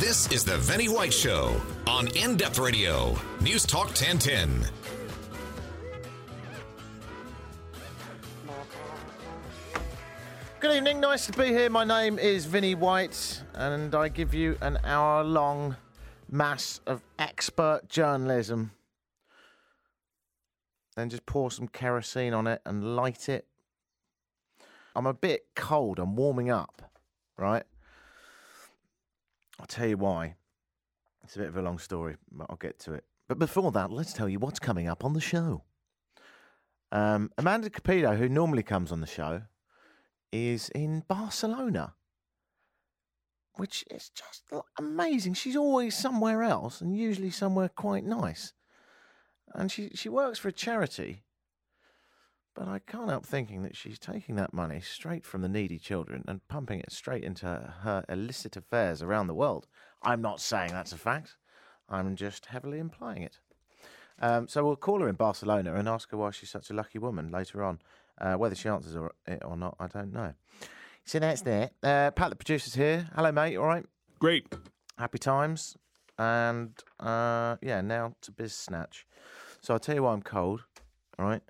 This is the Vinney White Show on In Depth Radio, News Talk 1010. Good evening, nice to be here. My name is Vinney White, and I give you an hour long mass of expert journalism. Then just pour some kerosene on it and light it. I'm a bit cold, I'm warming up, right? I'll tell you why. It's a bit of a long story, but I'll get to it. But before that, let's tell you what's coming up on the show. Um, Amanda Capito, who normally comes on the show, is in Barcelona, which is just amazing. She's always somewhere else and usually somewhere quite nice. And she, she works for a charity, but I can't help thinking that she's taking that money straight from the needy children and pumping it straight into her, her illicit affairs around the world. I'm not saying that's a fact, I'm just heavily implying it. Um, so we'll call her in Barcelona and ask her why she's such a lucky woman later on. Uh, whether she answers or, it or not, I don't know. So that's that. Uh, Pat, the producer's here. Hello, mate. All right. Great. Happy times. And uh, yeah, now to biz snatch. So I'll tell you why I'm cold. All right.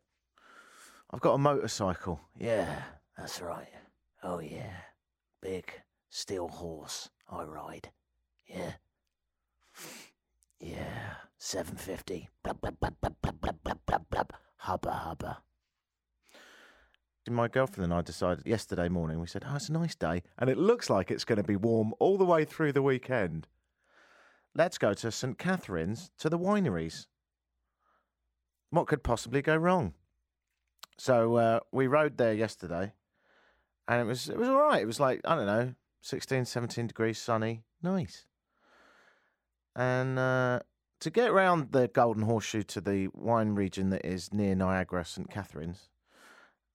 I've got a motorcycle. Yeah, that's right. Oh yeah, big steel horse. I ride. Yeah. Yeah, 750. Blub, blub, blub, blub, blub, blub, blub, blub, blub. Hubba, hubba. My girlfriend and I decided yesterday morning, we said, oh, it's a nice day, and it looks like it's going to be warm all the way through the weekend. Let's go to St. Catharines to the wineries. What could possibly go wrong? So uh, we rode there yesterday, and it was it was all right. It was like I don't know, 16, 17 degrees, sunny, nice. And uh, to get around the Golden Horseshoe to the wine region that is near Niagara, St Catharines,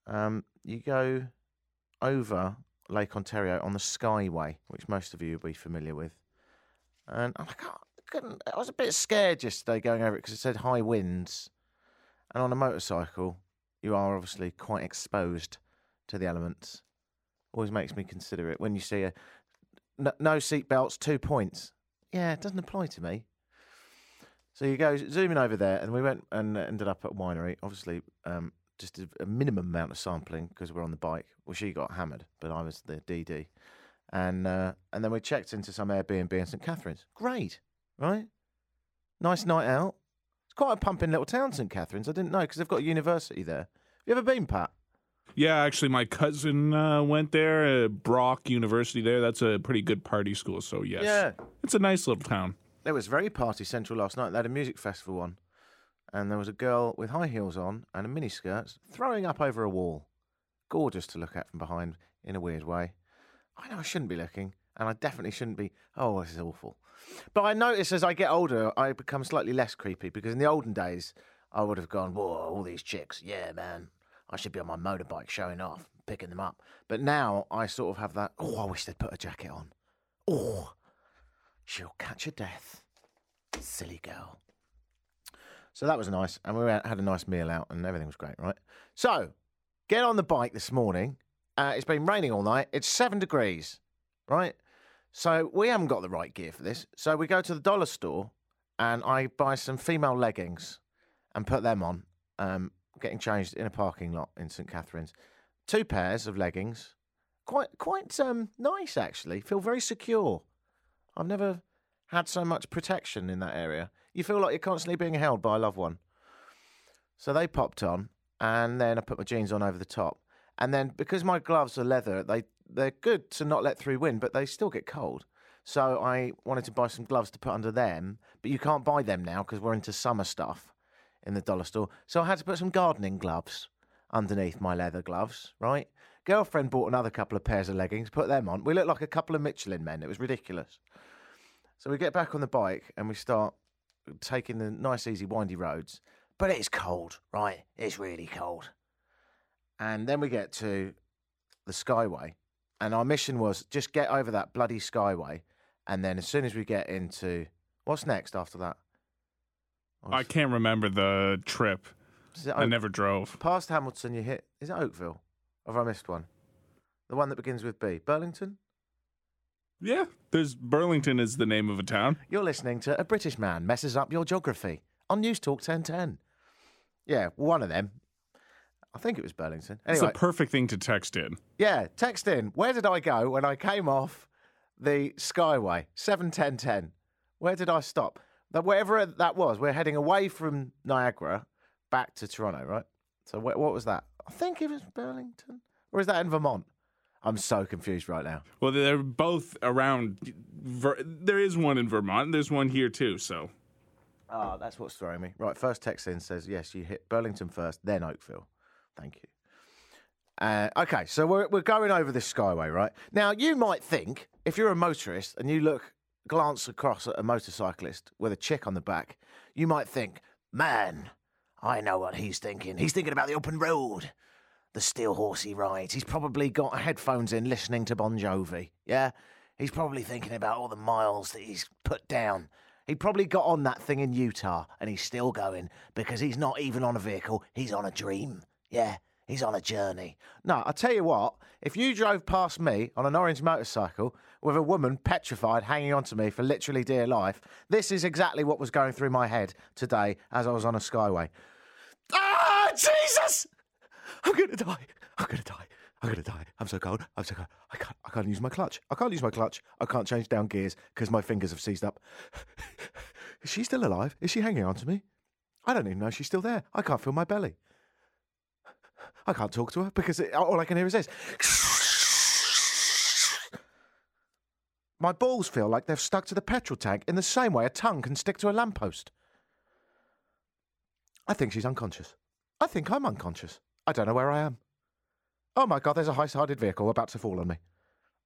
um, you go over Lake Ontario on the Skyway, which most of you will be familiar with. And I can't, couldn't, I was a bit scared yesterday going over it because it said high winds. And on a motorcycle, you are obviously quite exposed to the elements. Always makes me consider it when you see a no, no seat belts, two points. Yeah, it doesn't apply to me. So you go zooming over there, and we went and ended up at winery. Obviously, um, just a, a minimum amount of sampling because we're on the bike. Well, she got hammered, but I was the DD, and uh, and then we checked into some Airbnb in St Catharines. Great, right? Nice night out. Quite a pumping little town, St Catharines. I didn't know because they've got a university there. Have you ever been, Pat? Yeah, actually, my cousin uh, went there, uh, Brock University. There, that's a pretty good party school. So yes, Yeah. it's a nice little town. It was very party central last night. They had a music festival on, and there was a girl with high heels on and a miniskirt throwing up over a wall. Gorgeous to look at from behind in a weird way. I know I shouldn't be looking, and I definitely shouldn't be. Oh, this is awful. But I notice as I get older, I become slightly less creepy because in the olden days, I would have gone, whoa, all these chicks. Yeah, man. I should be on my motorbike showing off, picking them up. But now I sort of have that, oh, I wish they'd put a jacket on. Oh, she'll catch a death. Silly girl. So that was nice. And we had a nice meal out and everything was great, right? So, get on the bike this morning. Uh, it's been raining all night. It's seven degrees, right? So we haven't got the right gear for this. So we go to the dollar store and I buy some female leggings and put them on. Um, getting changed in a parking lot in St Catharines. Two pairs of leggings, quite quite um, nice actually. Feel very secure. I've never had so much protection in that area. You feel like you're constantly being held by a loved one. So they popped on, and then I put my jeans on over the top. And then because my gloves are leather, they they're good to not let through wind, but they still get cold. So I wanted to buy some gloves to put under them, but you can't buy them now because we're into summer stuff in the dollar store. So I had to put some gardening gloves underneath my leather gloves, right? Girlfriend bought another couple of pairs of leggings, put them on. We looked like a couple of Michelin men. It was ridiculous. So we get back on the bike and we start taking the nice, easy, windy roads. But it's cold, right? It's really cold. And then we get to the Skyway. And our mission was just get over that bloody Skyway. And then as soon as we get into what's next after that? I can't remember the trip. Is it I never drove. Past Hamilton, you hit. Is it Oakville? Or have I missed one? The one that begins with B. Burlington? Yeah, there's Burlington is the name of a town. You're listening to A British Man Messes Up Your Geography on News Talk 1010. Yeah, one of them. I think it was Burlington. It's Anyway, a perfect thing to text in. yeah, text in. Where did I go when I came off the Skyway? 71010. Where did I stop? That wherever that was, we're heading away from Niagara back to Toronto, right? So wh- what was that? I think it was Burlington. Or is that in Vermont? I'm so confused right now. Well, they're both around. Ver- there is one in Vermont. There's one here too. So Ah, that's what's throwing me. Right, first text in says, yes, you hit Burlington first, then Oakville. Thank you. Uh, okay, so we're, we're going over this skyway, right? Now, you might think, if you're a motorist and you look, glance across at a motorcyclist with a chick on the back, you might think, man, I know what he's thinking. He's thinking about the open road, the steel horse he rides. He's probably got headphones in listening to Bon Jovi, yeah? He's probably thinking about all the miles that he's put down. He probably got on that thing in Utah and he's still going because he's not even on a vehicle, he's on a dream. Yeah, he's on a journey. No, I tell you what, if you drove past me on an orange motorcycle with a woman petrified hanging onto me for literally dear life, this is exactly what was going through my head today as I was on a skyway. Ah, Jesus! I'm gonna die. I'm gonna die. I'm gonna die. I'm so cold. I'm so cold. I can't. I can't use my clutch. I can't use my clutch. I can't change down gears because my fingers have seized up. Is she still alive? Is she hanging on to me? I don't even know she's still there. I can't feel my belly. I can't talk to her because it, all I can hear is this. My balls feel like they've stuck to the petrol tank in the same way a tongue can stick to a lamppost. I think she's unconscious. I think I'm unconscious. I don't know where I am. Oh my god, there's a high sided vehicle about to fall on me.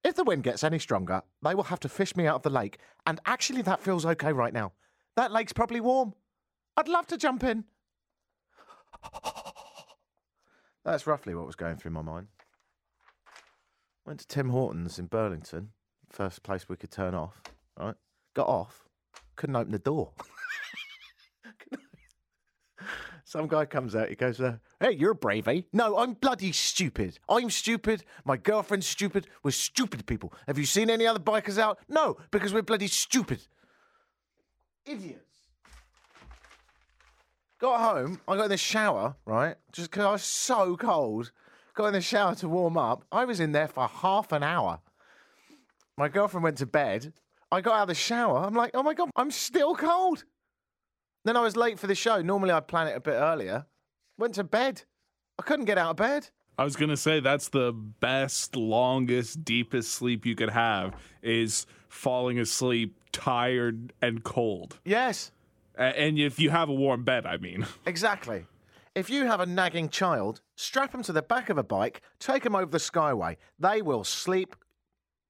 If the wind gets any stronger, they will have to fish me out of the lake, and actually, that feels okay right now. That lake's probably warm. I'd love to jump in. That's roughly what was going through my mind. Went to Tim Hortons in Burlington, first place we could turn off, right? Got off, couldn't open the door. Some guy comes out, he goes, uh, Hey, you're brave, eh? No, I'm bloody stupid. I'm stupid. My girlfriend's stupid. We're stupid people. Have you seen any other bikers out? No, because we're bloody stupid. Idiots. Got home, I got in the shower, right? Just because I was so cold. Got in the shower to warm up. I was in there for half an hour. My girlfriend went to bed. I got out of the shower. I'm like, oh my God, I'm still cold. Then I was late for the show. Normally I'd plan it a bit earlier. Went to bed. I couldn't get out of bed. I was gonna say that's the best, longest, deepest sleep you could have is falling asleep tired and cold. Yes, A- And if you have a warm bed, I mean. exactly. If you have a nagging child, strap them to the back of a bike, take them over the skyway. They will sleep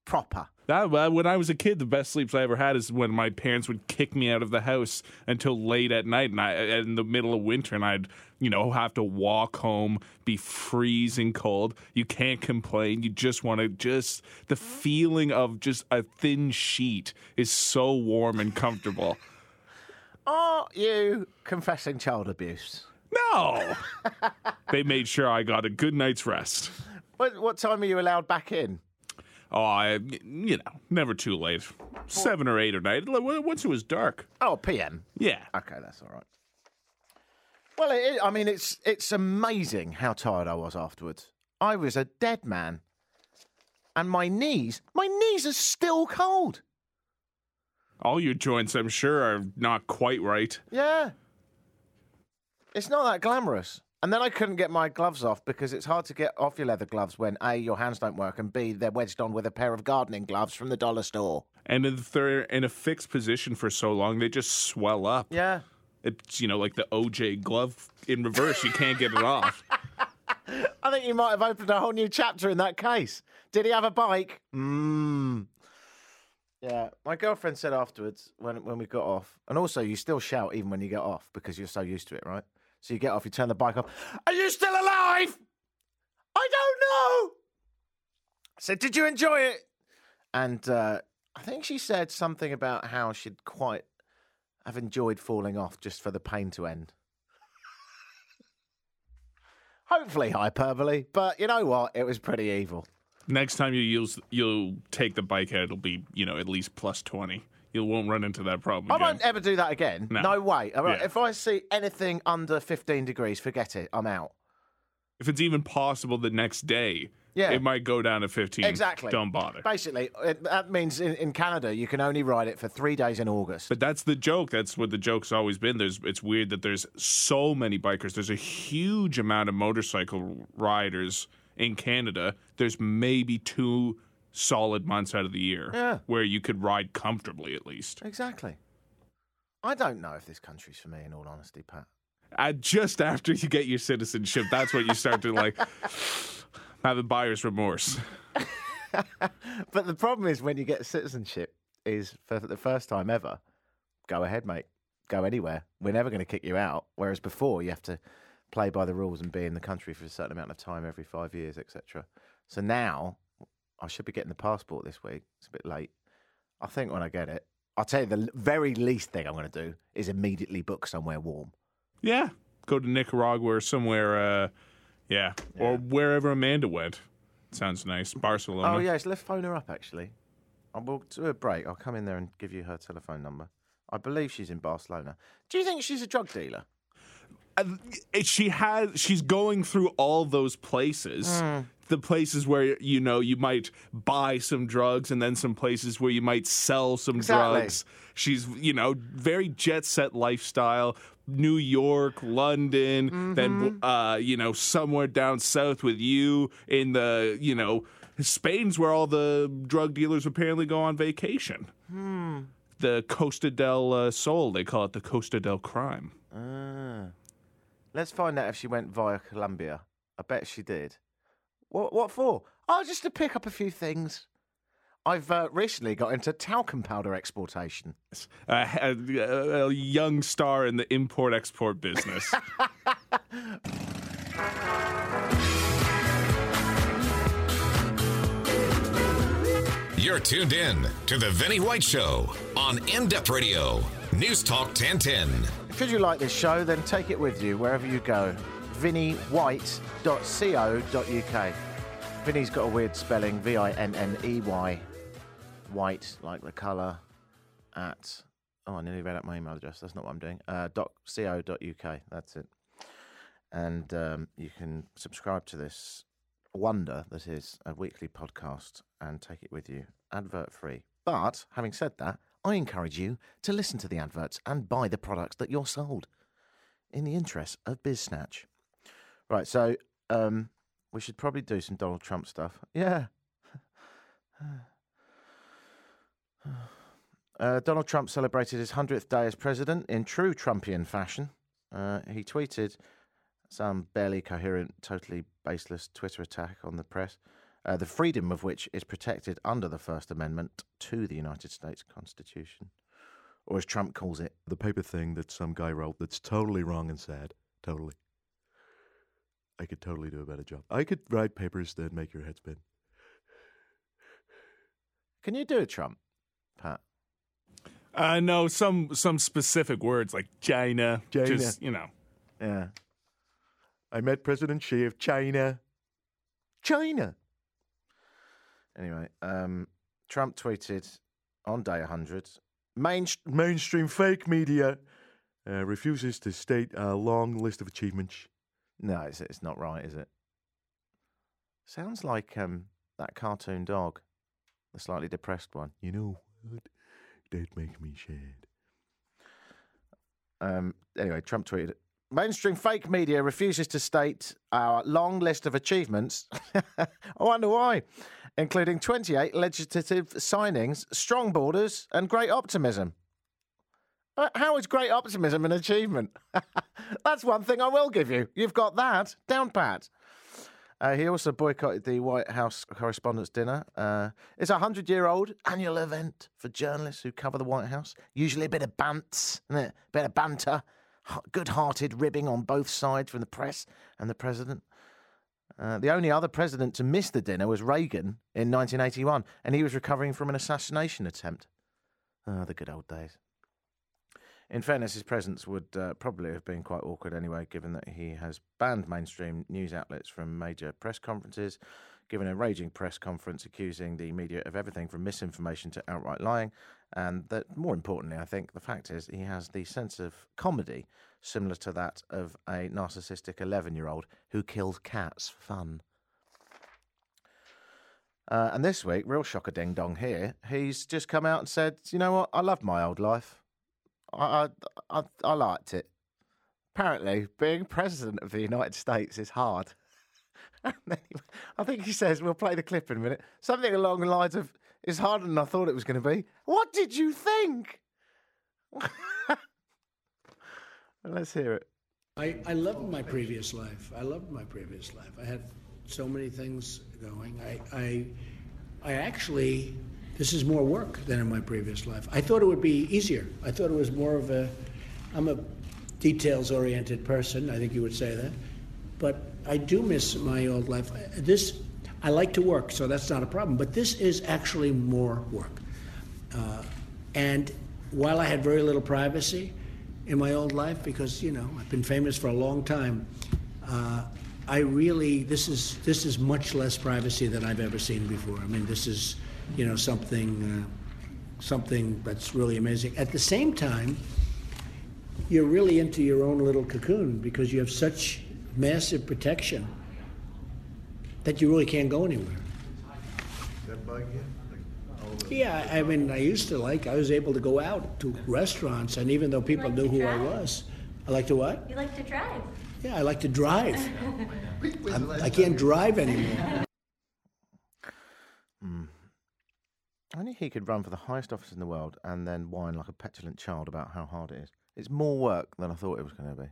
proper. That uh, when I was a kid, the best sleeps I ever had is when my parents would kick me out of the house until late at night, and I in the middle of winter, and I'd you know have to walk home, be freezing cold. You can't complain. You just want to just the feeling of just a thin sheet is so warm and comfortable. Are you confessing child abuse? No, they made sure I got a good night's rest. What, what time are you allowed back in? Oh, I you know never too late. Seven or eight or night. Once it was dark. Oh, PM. Yeah. Okay, that's all right. Well, it, I mean, it's it's amazing how tired I was afterwards. I was a dead man, and my knees, my knees are still cold. All your joints, I'm sure, are not quite right. Yeah, it's not that glamorous. And then I couldn't get my gloves off because it's hard to get off your leather gloves when A, your hands don't work, and B, they're wedged on with a pair of gardening gloves from the dollar store. And if they're in a fixed position for so long, they just swell up. Yeah. It's, you know, like the OJ glove in reverse. You can't get it off. I think you might have opened a whole new chapter in that case. Did he have a bike? Mmm. My girlfriend said afterwards when when we got off, and also you still shout even when you get off because you're so used to it, right? So you get off, you turn the bike off. Are you still alive? I don't know. I said, did you enjoy it? And uh, I think she said something about how she'd quite have enjoyed falling off just for the pain to end. Hopefully hyperbole, but you know what? It was pretty evil. Next time you use, you'll take the bike out. It'll be you know at least plus twenty. You won't run into that problem. I again. won't ever do that again. No. No, way. All right, Yeah. If I see anything under 15 degrees, forget it. I'm out. If it's even possible the next day, Yeah. it might go down to fifteen. Exactly. Don't bother. Basically, it, that means in, in Canada you can only ride it for three days in August. But that's the joke. That's what the joke's always been. There's it's weird that there's so many bikers. There's a huge amount of motorcycle riders in Canada. There's maybe two solid months out of the year Yeah. where you could ride comfortably at least. exactly. I don't know if this country's for me, in all honesty, Pat. And just after you get your citizenship, that's when you start to like have a buyer's remorse. But the problem is when you get citizenship, is for the first time ever, go ahead, mate. Go anywhere. We're never going to kick you out. Whereas before, you have to play by the rules and be in the country for a certain amount of time every five years, etc. So now, I should be getting the passport this week. It's a bit late. I think when I get it, I'll tell you the very least thing I'm going to do is immediately book somewhere warm. Yeah, go to Nicaragua or somewhere. Uh, yeah. or wherever Amanda went. Sounds nice. Barcelona. Oh yes, let's phone her up. Actually, I will do a break. I'll come in there and give you her telephone number. I believe she's in Barcelona. Do you think she's a drug dealer? She has she's going through all those places. The places where you know you might buy some drugs and then some places where you might sell some Exactly. drugs. She's you know very jet set lifestyle. New york london then uh you know somewhere down south with you in the you know spain's where all the drug dealers apparently go on vacation. The costa del uh, sol they call it the costa del crime. Ah. Let's find out if she went via Colombia. I bet she did. What? What for? Oh, just to pick up a few things. I've uh, recently got into talcum powder exportation. a, a, a young star in the import export business. You're tuned in to The Vinney White Show on In Depth Radio, News Talk 1010. Should you like this show, then take it with you wherever you go. vinneywhite.co.uk. Vinney's got a weird spelling, V I N N E Y. White, like the colour, at. Oh, I nearly read out my email address. That's not what I'm doing. Uh, .co.uk. That's it. And um, you can subscribe to this wonder that is a weekly podcast and take it with you advert free. But having said that, I encourage you to listen to the adverts and buy the products that you're sold in the interest of BizSnatch. Right, so um, we should probably do some Donald Trump stuff. Yeah. Uh, Donald Trump celebrated his 100th day as president in true Trumpian fashion. Uh, he tweeted some barely coherent, totally baseless Twitter attack on the press, uh, the freedom of which is protected under the First Amendment to the United States Constitution. Or as Trump calls it, the paper thing that some guy wrote that's totally wrong and sad. Totally. I could totally do a better job. I could write papers that make your head spin. Can you do a Trump, Pat? uh, no, some some specific words like China, China. just you know. Yeah. I met President Xi of China. China. Anyway, um, Trump tweeted on day 100 main. Mainstream fake media uh, refuses to state a long list of achievements. No, it's, it's not right, is it? Sounds like um, that cartoon dog, the slightly depressed one. You know what? That makes me sad. Um, anyway, Trump tweeted Mainstream fake media refuses to state our long list of achievements. I wonder why, including 28 legislative signings, strong borders, and great optimism. Uh, how is great optimism an achievement? That's one thing I will give you. You've got that down pat. Uh, he also boycotted the White House Correspondents' Dinner. Uh, it's a hundred-year-old annual event for journalists who cover the White House. Usually a bit of bants, isn't bit of banter, good-hearted ribbing on both sides from the press and the president. Uh, the only other president to miss the dinner was Reagan in 1981, and he was recovering from an assassination attempt. Ah, the good old days. In fairness, his presence would uh, probably have been quite awkward anyway, given that he has banned mainstream news outlets from major press conferences, given a raging press conference accusing the media of everything from misinformation to outright lying. And that, more importantly, I think the fact is he has the sense of comedy similar to that of a narcissistic 11 year old who kills cats for fun. Uh, and this week, real shocker ding dong here, he's just come out and said, you know what, I love my old life. I, I, I, I liked it. Apparently, being president of the United States is hard. I think he says, we'll play the clip in a minute, something along the lines of, it's harder than I thought it was going to be. What did you think? Let's hear it. I, I loved my previous life. I loved my previous life. I had so many things going. I, I, I actually, this is more work than in my previous life. I thought it would be easier. I thought it was more of a, I'm a details oriented person. I think you would say that. But I do miss my old life. This, I like to work, so that's not a problem. But this is actually more work. Uh, and while I had very little privacy in my old life, because you know I've been famous for a long time, uh, I really this is this is much less privacy than I've ever seen before. I mean, this is you know something uh, something that's really amazing. At the same time, you're really into your own little cocoon because you have such massive protection that you really can't go anywhere. Yeah, I mean, I used to like, I was able to go out to restaurants, and even though people like knew to who I drive? was, I like to what? You like to drive. Yeah, I like to drive. I'm, I can't drive anymore. Only he could run for the highest office in the world and then whine like a petulant child about how hard it is. It's more work than I thought it was going to be.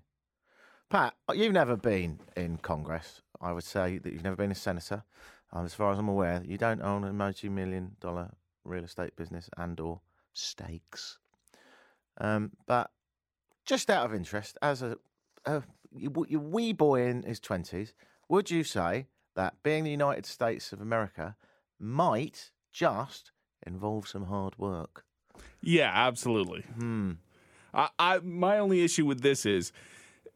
Pat, you've never been in Congress. I would say that you've never been a senator. Um, as far as I'm aware, you don't own a multi-million dollar real estate business and/or stakes. Um, but just out of interest, as a, a you- your wee boy in his twenties, would you say that being the United States of America might just involve some hard work? Yeah, absolutely. I, I my only issue with this is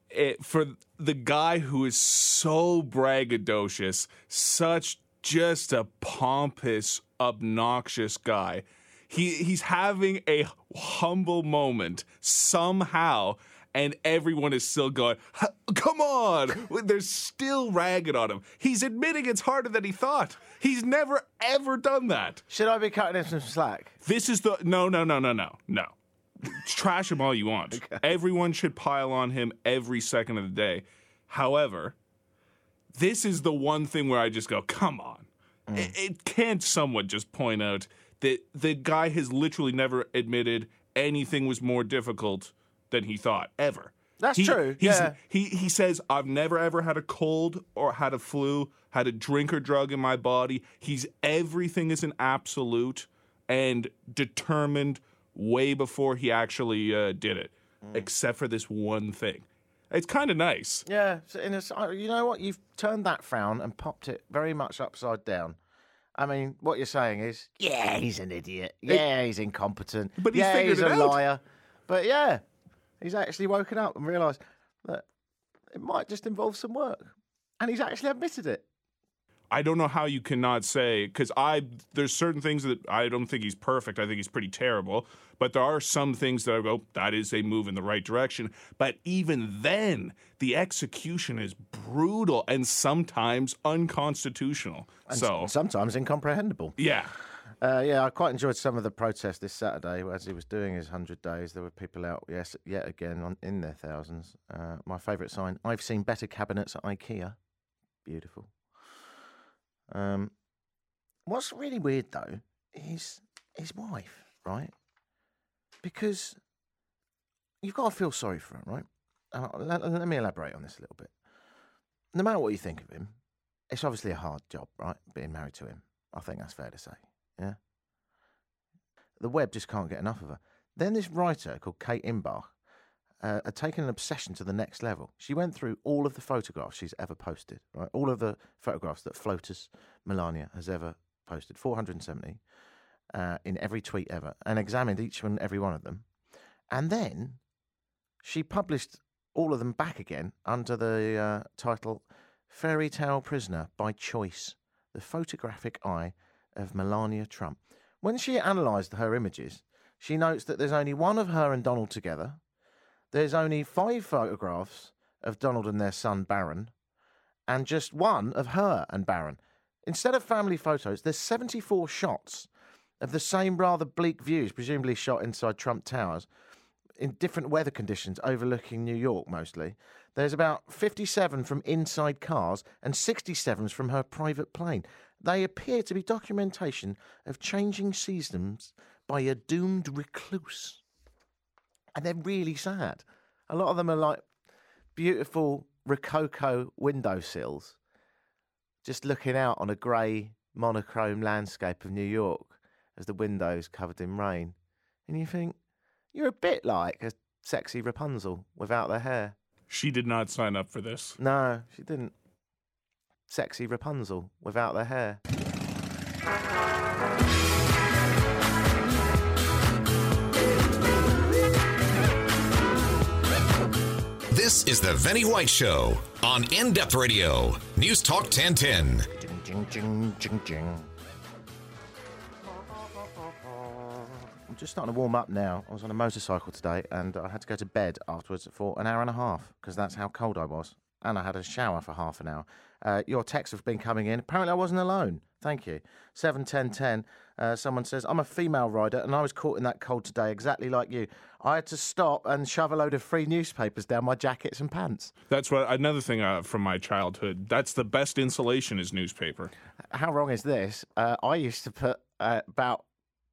it, for the guy who is so braggadocious, such just a pompous, obnoxious guy. He he's having a humble moment somehow. And everyone is still going, come on. They're still ragging on him. He's admitting it's harder than he thought. He's never, ever done that. Should I be cutting him some slack? This is the no, no, no, no, no, no. Trash him all you want. Everyone should pile on him every second of the day. However, this is the one thing where I just go, come on. It, it can't someone just point out that the guy has literally never admitted anything was more difficult than he thought ever. That's He- true, yeah. He he says I've never ever had a cold or had a flu, had a drink or drug in my body. He's everything is an absolute and determined way before he actually uh, did it, Mm. except for this one thing. It's kind of nice. Yeah, so in a s uh, you know what? You've turned that frown and popped it very much upside down. I mean, what you're saying is, yeah, he's an idiot. Yeah, he's incompetent. But he's yeah, he's it a out. liar. But yeah, he's actually woken up and realised that it might just involve some work, and he's actually admitted it. I don't know how you cannot say because I there's certain things that I don't think he's perfect. I think he's pretty terrible. But there are some things that I go that is a move in the right direction. But even then, the execution is brutal and sometimes unconstitutional. And so sometimes incomprehensible. yeah, Uh, yeah, I quite enjoyed some of the protests this Saturday as he was doing his 100 days. There were people out, yes, yet again, on, in their thousands. Uh, my favourite sign I've seen better cabinets at IKEA. Beautiful. Um, what's really weird, though, is his wife, right? Because you've got to feel sorry for him, right? Uh, let, let me elaborate on this a little bit. No matter what you think of him, it's obviously a hard job, right? Being married to him. I think that's fair to say. Yeah. The web just can't get enough of her. Then this writer called Kate Imbach uh, had taken an obsession to the next level. She went through all of the photographs she's ever posted, right? All of the photographs that Flotus Melania has ever posted, 470 uh, in every tweet ever, and examined each and every one of them. And then she published all of them back again under the uh, title Fairy Tale Prisoner by Choice the photographic eye of Melania Trump. When she analysed her images, she notes that there's only one of her and Donald together. There's only five photographs of Donald and their son Barron, and just one of her and Barron. Instead of family photos, there's 74 shots of the same rather bleak views, presumably shot inside Trump Towers, in different weather conditions overlooking New York mostly. There's about 57 from inside cars and 67 from her private plane. They appear to be documentation of changing seasons by a doomed recluse. And they're really sad. A lot of them are like beautiful Rococo windowsills, just looking out on a grey monochrome landscape of New York as the windows covered in rain. And you think, you're a bit like a sexy Rapunzel without the hair. She did not sign up for this. No, she didn't. Sexy Rapunzel without the hair. This is the Vinney White Show on In Depth Radio, News Talk 1010. Jing, jing, jing, jing, jing. I'm just starting to warm up now. I was on a motorcycle today and I had to go to bed afterwards for an hour and a half because that's how cold I was. And I had a shower for half an hour. Uh, your texts have been coming in. Apparently, I wasn't alone. Thank you. 71010. Uh, someone says, I'm a female rider and I was caught in that cold today, exactly like you. I had to stop and shove a load of free newspapers down my jackets and pants. That's what another thing uh, from my childhood. That's the best insulation is newspaper. How wrong is this? Uh, I used to put uh, about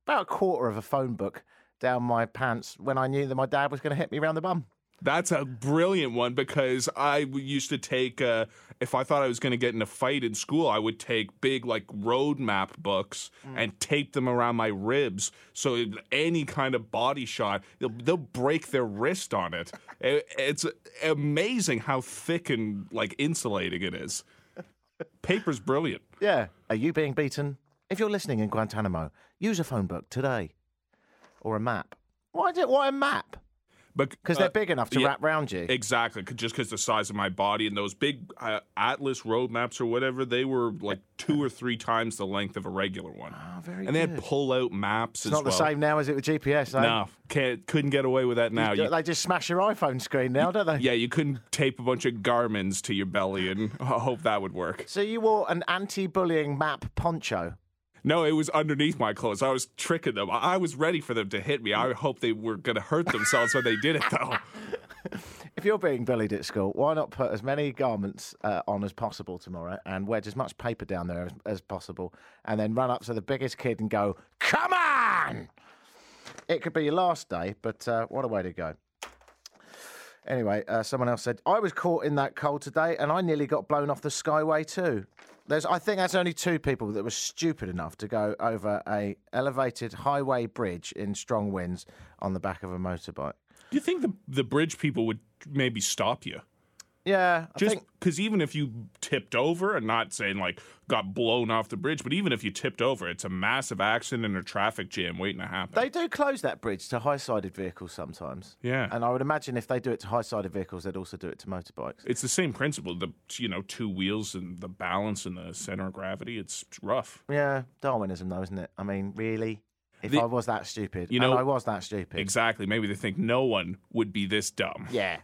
about a quarter of a phone book down my pants when I knew that my dad was going to hit me around the bum. That's a brilliant one because I used to take, uh, if I thought I was going to get in a fight in school, I would take big, like, road map books and tape them around my ribs. So any kind of body shot, they'll, they'll break their wrist on it. It- It's amazing how thick and, like, insulating it is. Paper's brilliant. Yeah. Are you being beaten? If you're listening in Guantanamo, use a phone book today or a map. Why, do, why a map? Because uh, they're big enough to yeah, wrap round you. Exactly, just because the size of my body and those big uh, Atlas road maps or whatever, they were like two or three times the length of a regular one. Oh, very and they had pull-out maps It's not well. the same now as it with GPS. No, can't, couldn't get away with that now. You- they just smash your iPhone screen now, don't they? yeah, you couldn't tape a bunch of Garmins to your belly, and hope that would work. So you wore an anti-bullying map poncho. No, it was underneath my clothes. I was tricking them. I was ready for them to hit me. I hope they were going to hurt themselves when they did it, though. If you're being bullied at school, why not put as many garments uh, on as possible tomorrow and wedge as much paper down there as, as possible, and then run up to the biggest kid and go, "Come on!" It could be your last day, but uh, what a way to go. Anyway, uh, someone else said, I was caught in that cold today and I nearly got blown off the Skyway too. There's, I think that's only two people that were stupid enough to go over a elevated highway bridge in strong winds on the back of a motorbike. Do you think the the bridge people would maybe stop you? Yeah, I Just think because even if you tipped over, and not saying like got blown off the bridge, but even if you tipped over, it's a massive accident or traffic jam waiting to happen. they do close that bridge to high-sided vehicles sometimes. Yeah. and I would imagine if they do it to high-sided vehicles, they'd also do it to motorbikes. it's the same principle. The you know two wheels and the balance and the center of gravity. It's rough. Yeah, Darwinism, though, isn't it? I mean, really, if The- I was that stupid, You and know- I was that stupid, Exactly. Maybe they think no one would be this dumb. Yeah.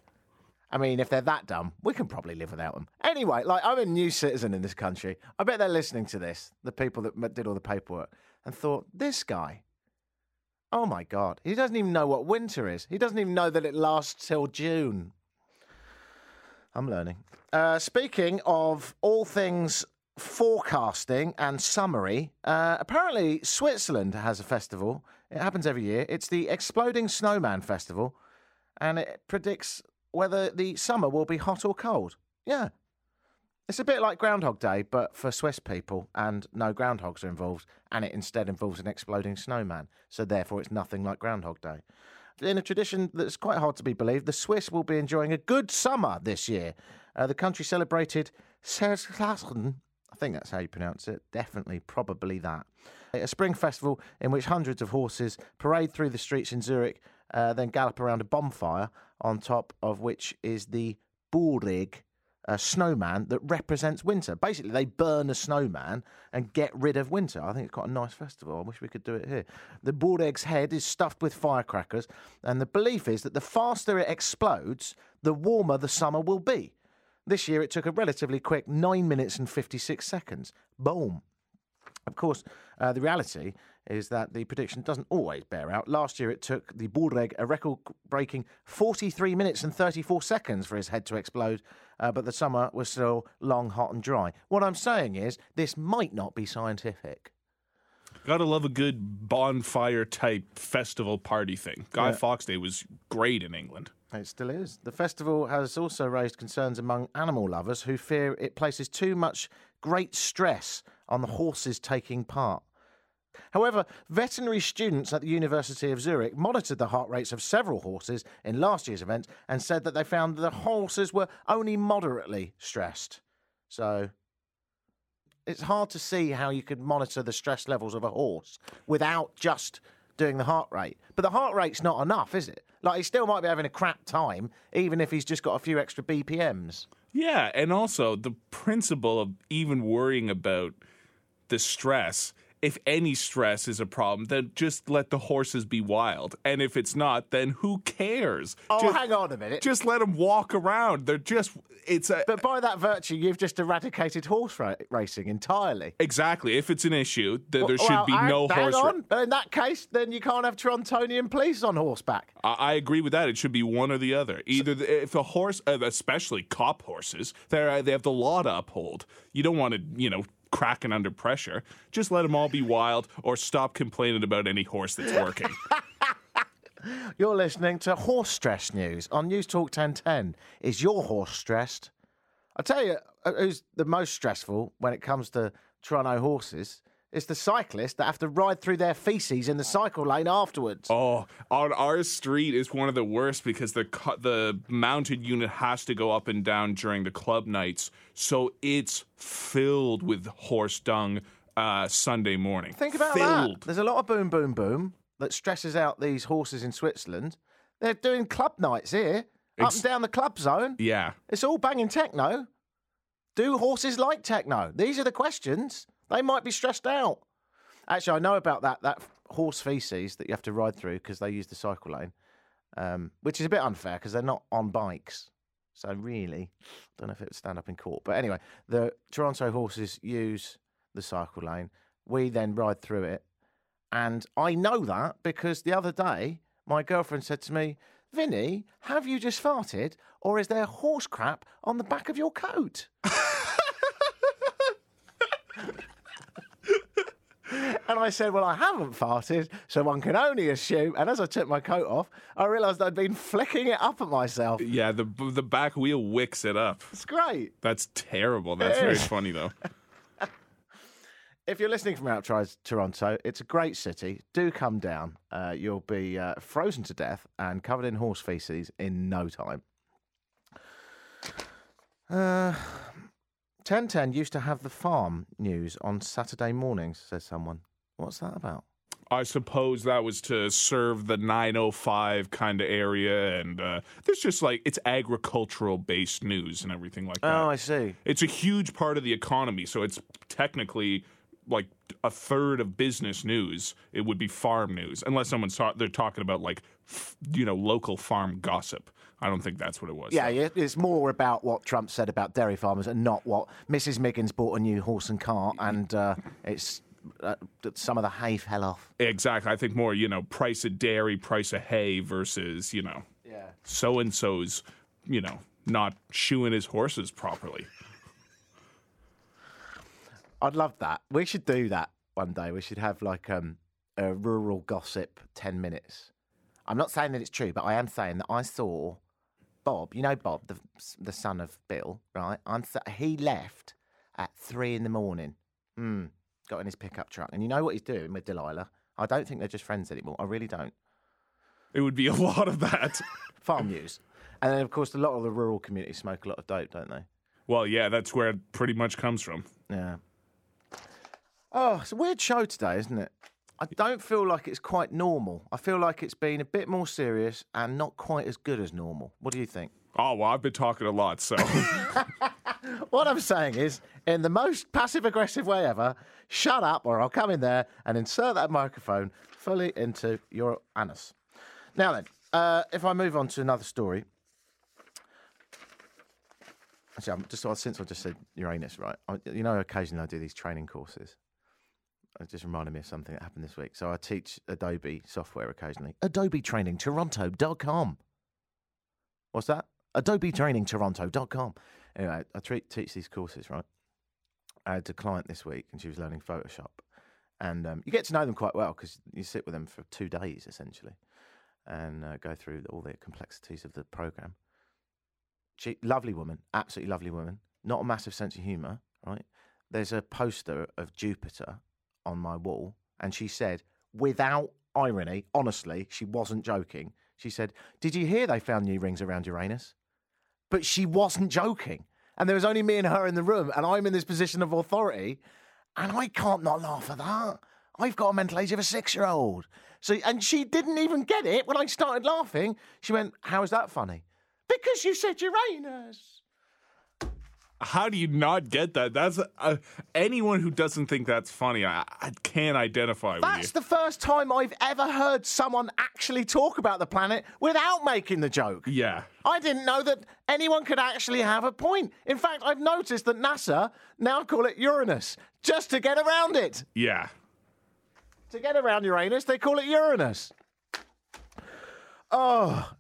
I mean, if they're that dumb, we can probably live without them. Anyway, like, I'm a new citizen in this country. I bet they're listening to this, the people that did all the paperwork, and thought, this guy, oh my God, he doesn't even know what winter is. He doesn't even know that it lasts till June. I'm learning. Uh, speaking of all things forecasting and summary, uh, apparently Switzerland has a festival. It happens every year. It's the Exploding Snowman Festival, and it predicts whether the summer will be hot or cold. Yeah. It's a bit like Groundhog Day, but for Swiss people, and no groundhogs are involved, and it instead involves an exploding snowman. So therefore, it's nothing like Groundhog Day. In a tradition that's quite hard to be believed, the Swiss will be enjoying a good summer this year. Uh, the country celebrated Serslachen. I think that's how you pronounce it. Definitely, probably that. A spring festival in which hundreds of horses parade through the streets in Zurich, uh, then gallop around a bonfire, on top of which is the Burrig, a snowman that represents winter. Basically, they burn a snowman and get rid of winter. I think it's quite a nice festival. I wish we could do it here. The Boreg's head is stuffed with firecrackers, and the belief is that the faster it explodes, the warmer the summer will be. This year, it took a relatively quick 9 minutes and 56 seconds. Boom. Of course, uh, the reality is that the prediction doesn't always bear out. Last year, it took the Boreg a record breaking 43 minutes and 34 seconds for his head to explode, uh, but the summer was still long, hot, and dry. What I'm saying is, this might not be scientific. Gotta love a good bonfire type festival party thing. Guy Yeah. Fawkes Day was great in England. It still is. The festival has also raised concerns among animal lovers who fear it places too much great stress on the horses taking part. However, veterinary students at the University of Zurich monitored the heart rates of several horses in last year's event and said that they found that the horses were only moderately stressed. So it's hard to see how you could monitor the stress levels of a horse without just doing the heart rate. But the heart rate's not enough, is it? Like he still might be having a crap time, even if he's just got a few extra BPMs. Yeah, and also the principle of even worrying about the stress. If any stress is a problem, then just let the horses be wild. And if it's not, then who cares? Oh, just, hang on a minute. just let them walk around. They're just it's a But by that virtue, you've just eradicated horse ra- racing entirely. exactly. If it's an issue, then there Well, should be hang- no hang horse. ra- on. But in that case, then you can't have Torontonian police on horseback. I, I agree with that. It should be one or the other. Either the, if a horse, uh, especially cop horses, they they have the law to uphold. You don't want to, you know, cracking under pressure. Just let them all be wild, or stop complaining about any horse that's working. You're listening to Horse Stress News on News Talk 1010. Is your horse stressed? I tell you, uh, who's the most stressful when it comes to Toronto horses? It's the cyclists that have to ride through their feces in the cycle lane afterwards. Oh, on our street is one of the worst because the cu- the mounted unit has to go up and down during the club nights, so it's filled with horse dung uh, Sunday morning. Think about filled. that. There's a lot of boom, boom, boom that stresses out these horses in Switzerland. They're doing club nights here, up Ex- and down the club zone. Yeah, It's all banging techno. Do horses like techno? These are the questions. They might be stressed out. Actually, I know about that that horse feces that you have to ride through because they use the cycle lane, um, which is a bit unfair because they're not on bikes. So really, don't know if it would stand up in court. But anyway, the Toronto horses use the cycle lane. We then ride through it, and I know that because the other day my girlfriend said to me, "Vinney, have you just farted, or is there horse crap on the back of your coat?" And I said, Well, I haven't farted, so one can only assume. And as I took my coat off, I realised I'd been flicking it up at myself. yeah. The the back wheel wicks it up. It's great. That's terrible. That's very funny though. If you're listening from outside Toronto, it's a great city. Do come down. Uh, you'll be uh, frozen to death and covered in horse feces in no time. Uh, 1010 used to have the farm news on Saturday mornings, says someone. What's that about? I suppose that was to serve the 905 kind of area, and uh, there's just like it's agricultural based news and everything like that. Oh, I see. It's a huge part of the economy, so it's technically like a third of business news. It would be farm news, unless someone's ta- they're talking about like f- you know local farm gossip. I don't think that's what it was. Yeah, yeah, it's more about what Trump said about dairy farmers and not what Mrs. Miggins bought a new horse and cart and uh, it's uh, that some of the hay fell off. exactly. I think more you know price of dairy, price of hay versus you know Yeah. so and so's you know not shoeing his horses properly. I'd love that. We should do that one day. We should have like um, a rural gossip 10 minutes. I'm not saying that it's true, but I am saying that I saw Bob, you know Bob, the, the son of Bill, right? I'm he left at three in the morning. Mm, got in his pickup truck. And you know what he's doing with Delilah? I don't think they're just friends anymore. I really don't. It would be a lot of that. farm news. And then, of course, a lot of the rural communities smoke a lot of dope, don't they? well, yeah, that's where it pretty much comes from. Yeah. Oh, it's a weird show today, isn't it? I don't feel like it's quite normal. I feel like it's been a bit more serious and not quite as good as normal. What do you think? Oh well, I've been talking a lot, so What I'm saying is, in the most passive aggressive way ever, shut up or I'll come in there and insert that microphone fully into your anus. Now then, uh, if I move on to another story. Actually, I'm just since I just said Uranus, right? You know, occasionally I do these training courses. It just reminded me of something that happened this week. So I teach Adobe software occasionally. Adobe Training Toronto.com. What's that? Adobe Training Toronto.com. Anyway, I treat, teach these courses, right? I had a client this week and she was learning Photoshop. And um, you get to know them quite well because you sit with them for two days essentially and uh, go through all the complexities of the program. She, lovely woman, absolutely lovely woman, not a massive sense of humour, right? There's a poster of Jupiter on my wall, and she said, without irony, honestly, she wasn't joking. She said, Did you hear they found new rings around Uranus? But she wasn't joking. And there was only me and her in the room, and I'm in this position of authority, and I can't not laugh at that. I've got a mental age of a six year old. So, and she didn't even get it when I started laughing. She went, How is that funny? Because you said Uranus. How do you not get that? That's uh, anyone who doesn't think that's funny. I, I can't identify with That's the first time I've ever heard someone actually talk about the planet without making the joke. yeah. I didn't know that anyone could actually have a point. In fact, I've noticed that NASA now call it Uranus just to get around it. Yeah. To get around Uranus, they call it Uranus. Oh,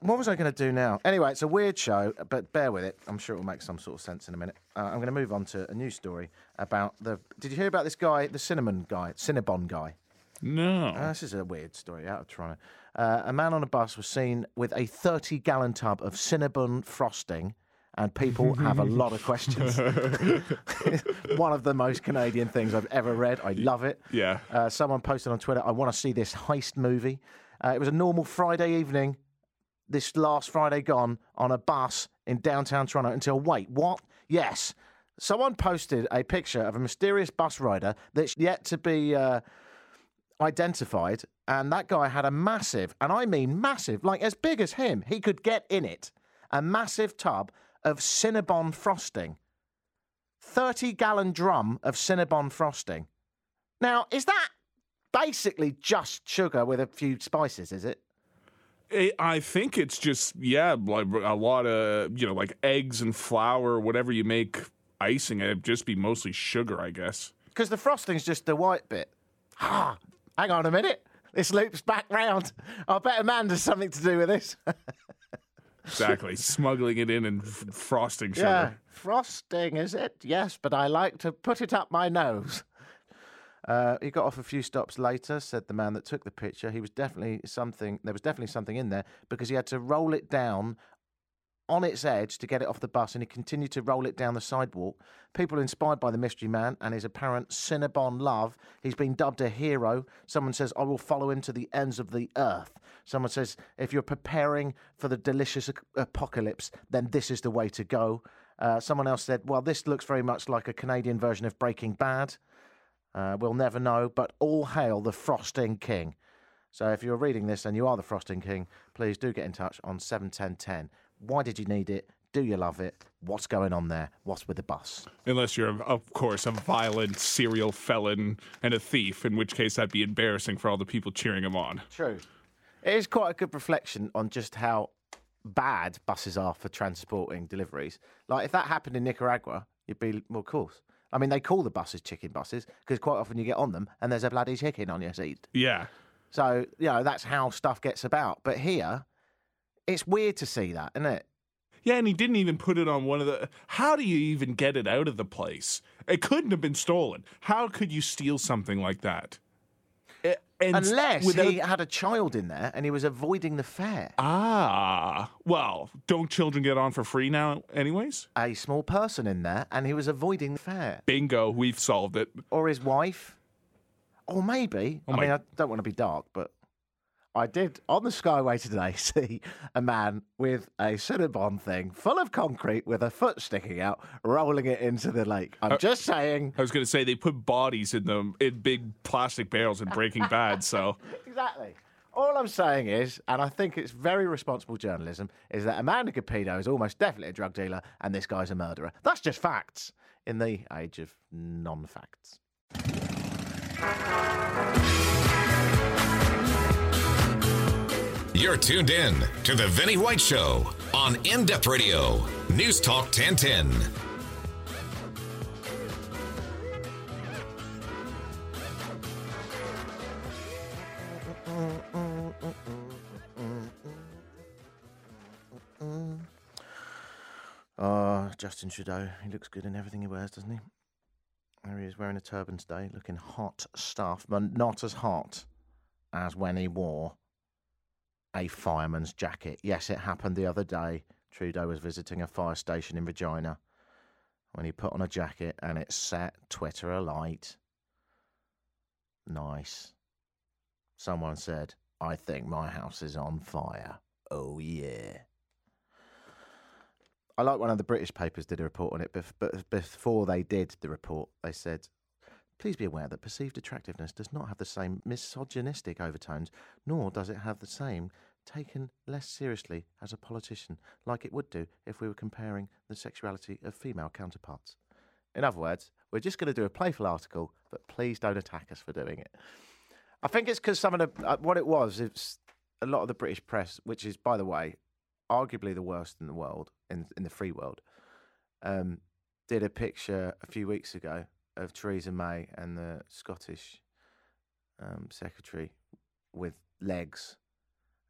what was I going to do now? Anyway, it's a weird show, but bear with it. I'm sure it will make some sort of sense in a minute. Uh, I'm going to move on to a news story about the. Did you hear about this guy, the cinnamon guy, Cinnabon guy? No. Uh, this is a weird story out of Toronto. Uh, a man on a bus was seen with a 30 gallon tub of Cinnabon frosting, and people have a lot of questions. One of the most Canadian things I've ever read. I love it. Yeah. Uh, someone posted on Twitter, I want to see this heist movie. Uh, it was a normal Friday evening, this last Friday gone, on a bus in downtown Toronto until, wait, what? Yes. Someone posted a picture of a mysterious bus rider that's yet to be uh, identified. And that guy had a massive, and I mean massive, like as big as him, he could get in it, a massive tub of Cinnabon frosting. 30 gallon drum of Cinnabon frosting. Now, is that basically just sugar with a few spices, is it? It, I think it's just yeah, like a lot of you know, like eggs and flour, whatever you make icing. It'd just be mostly sugar, I guess. Because the frosting's just the white bit. Ah, hang on a minute. This loops back round. I bet Amanda's something to do with this. Exactly, smuggling it in and f- frosting sugar. Yeah, frosting, is it? Yes, but I like to put it up my nose. Uh, he got off a few stops later, said the man that took the picture. He was definitely something, there was definitely something in there because he had to roll it down on its edge to get it off the bus and he continued to roll it down the sidewalk. People inspired by the mystery man and his apparent Cinnabon love. He's been dubbed a hero. Someone says, I will follow him to the ends of the earth. Someone says, if you're preparing for the delicious apocalypse, then this is the way to go. Uh, someone else said, well, this looks very much like a Canadian version of Breaking Bad. Uh, we'll never know, but all hail the Frosting King. So if you're reading this and you are the Frosting King, please do get in touch on 71010. Why did you need it? Do you love it? What's going on there? What's with the bus? Unless you're, of course, a violent serial felon and a thief, in which case that'd be embarrassing for all the people cheering him on. True. It is quite a good reflection on just how bad buses are for transporting deliveries. Like if that happened in Nicaragua, you'd be well, of course. I mean, they call the buses chicken buses because quite often you get on them and there's a bloody chicken on your seat. Yeah. So you know that's how stuff gets about. But here, it's weird to see that, isn't it? Yeah, and he didn't even put it on one of the. How do you even get it out of the place? It couldn't have been stolen. How could you steal something like that? And Unless without- he had a child in there and he was avoiding the fare. Ah, well, don't children get on for free now, anyways? A small person in there and he was avoiding the fare. Bingo, we've solved it. Or his wife. Or maybe. Oh I my- mean, I don't want to be dark, but I did on the Skyway today see a man with a Cinnabon thing full of concrete with a foot sticking out, rolling it into the lake. Uh, I'm just saying. I was going to say they put bodies in them in big plastic barrels in Breaking Bad, so Exactly. All I'm saying is, and I think it's very responsible journalism, is that Amanda Capito is almost definitely a drug dealer and this guy's a murderer. That's just facts in the age of non facts. You're tuned in to The Vinney White Show on In Depth Radio, News Talk 1010. Oh, ah, Justin Trudeau. He looks good in everything he wears, doesn't he? There he is wearing a turban today, looking hot stuff, but not as hot as when he wore a fireman's jacket. Yes, it happened the other day. Trudeau was visiting a fire station in Regina when he put on a jacket and it set Twitter alight. Nice. Someone said, I think my house is on fire. Oh, yeah. I like one of the British papers did a report on it, but before they did the report, they said, Please be aware that perceived attractiveness does not have the same misogynistic overtones, nor does it have the same taken less seriously as a politician, like it would do if we were comparing the sexuality of female counterparts. In other words, we're just going to do a playful article, but please don't attack us for doing it. I think it's because some of the uh, what it was. It's a lot of the British press, which is, by the way, arguably the worst in the world, in in the free world, um, did a picture a few weeks ago of Theresa May and the Scottish um, secretary with legs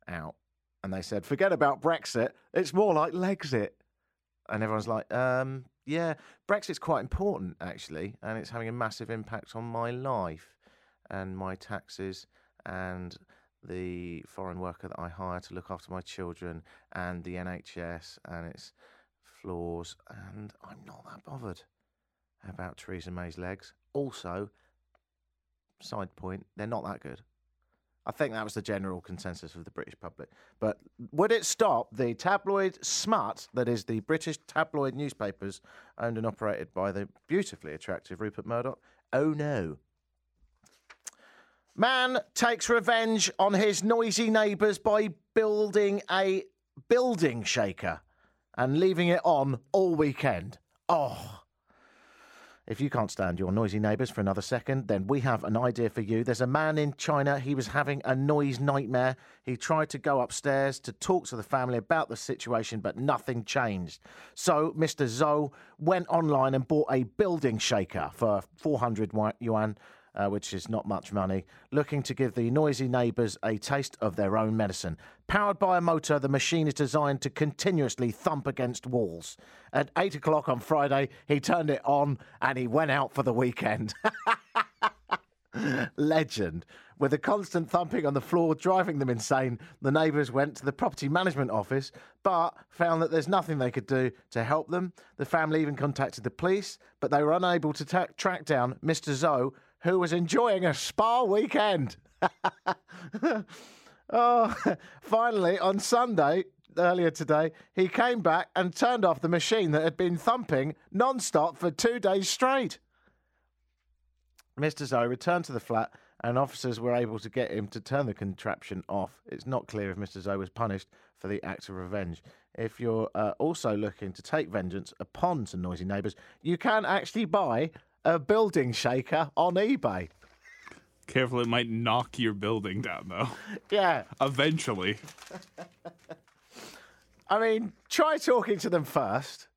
out, and they said, "Forget about Brexit. It's more like Legsit." And everyone's like, um, "Yeah, Brexit's quite important actually, and it's having a massive impact on my life and my taxes and." the foreign worker that I hire to look after my children and the NHS and its flaws, and I'm not that bothered about Theresa May's legs. Also, side point, they're not that good. I think that was the general consensus of the British public. But would it stop the tabloid smut that is the British tabloid newspapers owned and operated by the beautifully attractive Rupert Murdoch? Oh no. Man takes revenge on his noisy neighbours by building a building shaker and leaving it on all weekend. Oh. If you can't stand your noisy neighbours for another second, then we have an idea for you. There's a man in China, he was having a noise nightmare. He tried to go upstairs to talk to the family about the situation, but nothing changed. So Mr. Zhou went online and bought a building shaker for 400 yuan uh, which is not much money, looking to give the noisy neighbours a taste of their own medicine. Powered by a motor, the machine is designed to continuously thump against walls. At 8 o'clock on Friday, he turned it on and he went out for the weekend. Legend. With the constant thumping on the floor driving them insane, the neighbours went to the property management office but found that there's nothing they could do to help them. The family even contacted the police, but they were unable to track down Mr. Zoe, who was enjoying a spa weekend. oh, finally, on Sunday, earlier today, he came back and turned off the machine that had been thumping non stop for two days straight. Mr. Zoe returned to the flat and officers were able to get him to turn the contraption off. It's not clear if Mr. Zoe was punished for the act of revenge. If you're uh, also looking to take vengeance upon some noisy neighbours, you can actually buy a building shaker on eBay. Careful, it might knock your building down, though. Yeah, Eventually. I mean, try talking to them first.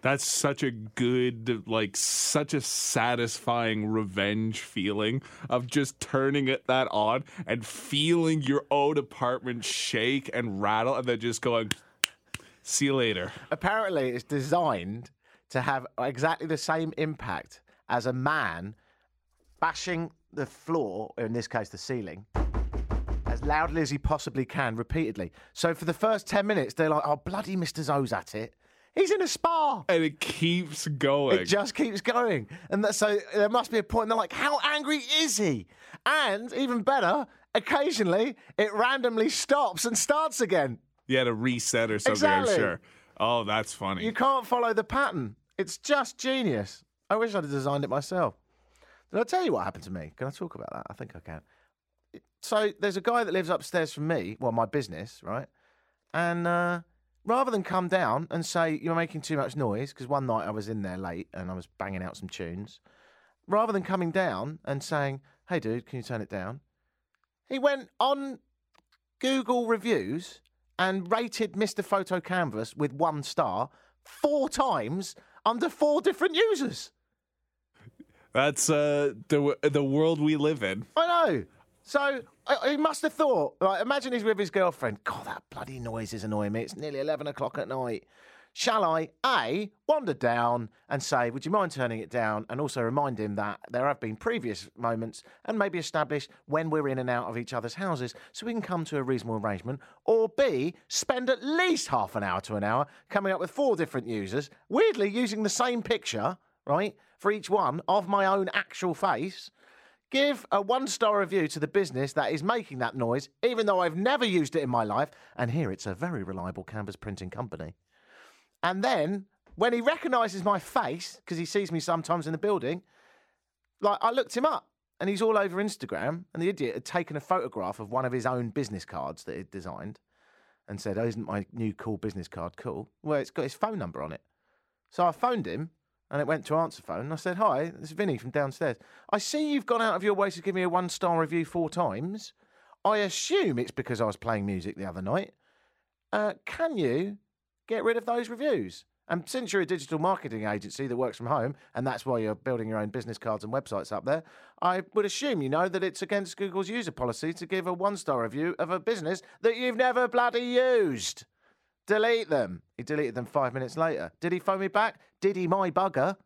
That's such a good, like, such a satisfying revenge feeling of just turning it that on and feeling your own apartment shake and rattle and then just going, see you later. Apparently, it's designed to have exactly the same impact as a man bashing the floor, or in this case, the ceiling, as loudly as he possibly can, repeatedly. So for the first 10 minutes, they're like, oh, bloody Mr. Zoe's at it. He's in a spa. And it keeps going. It just keeps going. And that, so there must be a point, they're like, how angry is he? And even better, occasionally it randomly stops and starts again. yeah, to reset or something, Exactly. I'm sure. Oh, that's funny. You can't follow the pattern. It's just genius. I wish I'd have designed it myself. Did I tell you what happened to me? Can I talk about that? I think I can. so there's a guy that lives upstairs from me, well, my business, right? And uh, rather than come down and say you're making too much noise, because one night I was in there late and I was banging out some tunes, rather than coming down and saying, "Hey, dude, can you turn it down?" He went on Google reviews and rated Mr. Photo Canvas with one star four times under four different users. That's uh, the the world we live in. I know. So I, he must have thought. Like, imagine he's with his girlfriend. God, that bloody noise is annoying me. It's nearly eleven o'clock at night. Shall I a wander down and say, "Would you mind turning it down?" And also remind him that there have been previous moments, and maybe establish when we're in and out of each other's houses, so we can come to a reasonable arrangement. Or b spend at least half an hour to an hour coming up with four different users, weirdly using the same picture, right, for each one of my own actual face. Give a one star review to the business that is making that noise, even though I've never used it in my life. And here it's a very reliable canvas printing company. And then when he recognises my face, because he sees me sometimes in the building, like I looked him up and he's all over Instagram. And the idiot had taken a photograph of one of his own business cards that he'd designed and said, Oh, isn't my new cool business card cool? Well, it's got his phone number on it. So I phoned him and it went to answer phone. And I said, Hi, this is Vinney from downstairs. I see you've gone out of your way to give me a one star review four times. I assume it's because I was playing music the other night. Uh, can you get rid of those reviews? And since you're a digital marketing agency that works from home, and that's why you're building your own business cards and websites up there, I would assume you know that it's against Google's user policy to give a one star review of a business that you've never bloody used. Delete them. He deleted them five minutes later. Did he phone me back? Did he, my bugger?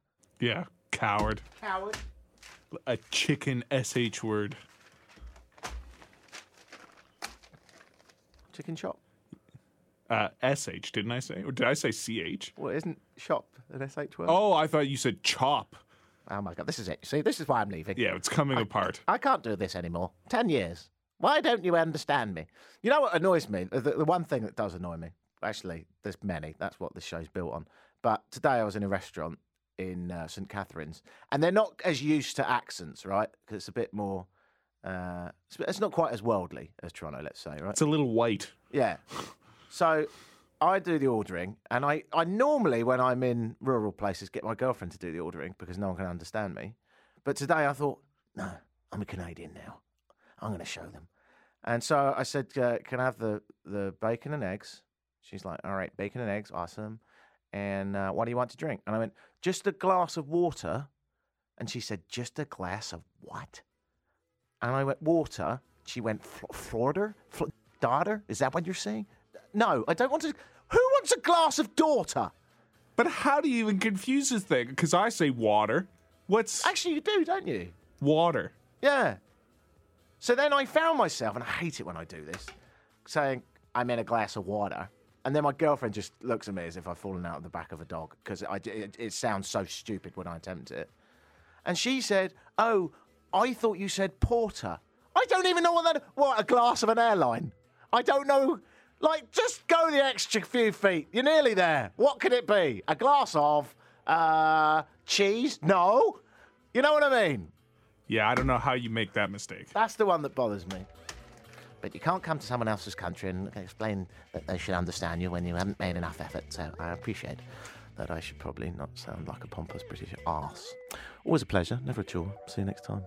Yeah, coward. Coward. A chicken sh word. Chicken shop. Uh, sh didn't I say, or did I say ch? Well, isn't shop an SH word? Oh, I thought you said chop. Oh my god, this is it. See, this is why I'm leaving. Yeah, it's coming apart. I can't do this anymore. Ten years. Why don't you understand me? You know what annoys me? The, the one thing that does annoy me, actually, there's many. That's what this show's built on. But today I was in a restaurant in uh, St Catharines, and they're not as used to accents, right? Because it's a bit more. Uh, it's, it's not quite as worldly as Toronto, let's say, right? It's a little white. Yeah. So I do the ordering, and I, I normally, when I'm in rural places, get my girlfriend to do the ordering because no one can understand me. But today I thought, no, I'm a Canadian now. I'm going to show them. And so I said, uh, can I have the, the bacon and eggs? She's like, all right, bacon and eggs, awesome. And uh, what do you want to drink? And I went, just a glass of water. And she said, just a glass of what? And I went, water. She went, "Fl- Florida? Fl- daughter? Is that what you're saying? No, I don't want to. Who wants a glass of daughter? But how do you even confuse this thing? Because I say water. What's Actually, you do, don't you? water? Yeah. So then I found myself, and I hate it when I do this, saying, I'm in a glass of water. And then my girlfriend just looks at me as if I've fallen out of the back of a dog because it, it sounds so stupid when I attempt it. And she said, Oh, I thought you said porter. I don't even know what that. What a glass of an airline. I don't know. Like, just go the extra few feet. You're nearly there. What could it be? A glass of uh, cheese? No. You know what I mean? Yeah, I don't know how you make that mistake. That's the one that bothers me. But you can't come to someone else's country and explain that they should understand you when you haven't made enough effort. So I appreciate that I should probably not sound like a pompous British ass. Always a pleasure, never a chore. See you next time.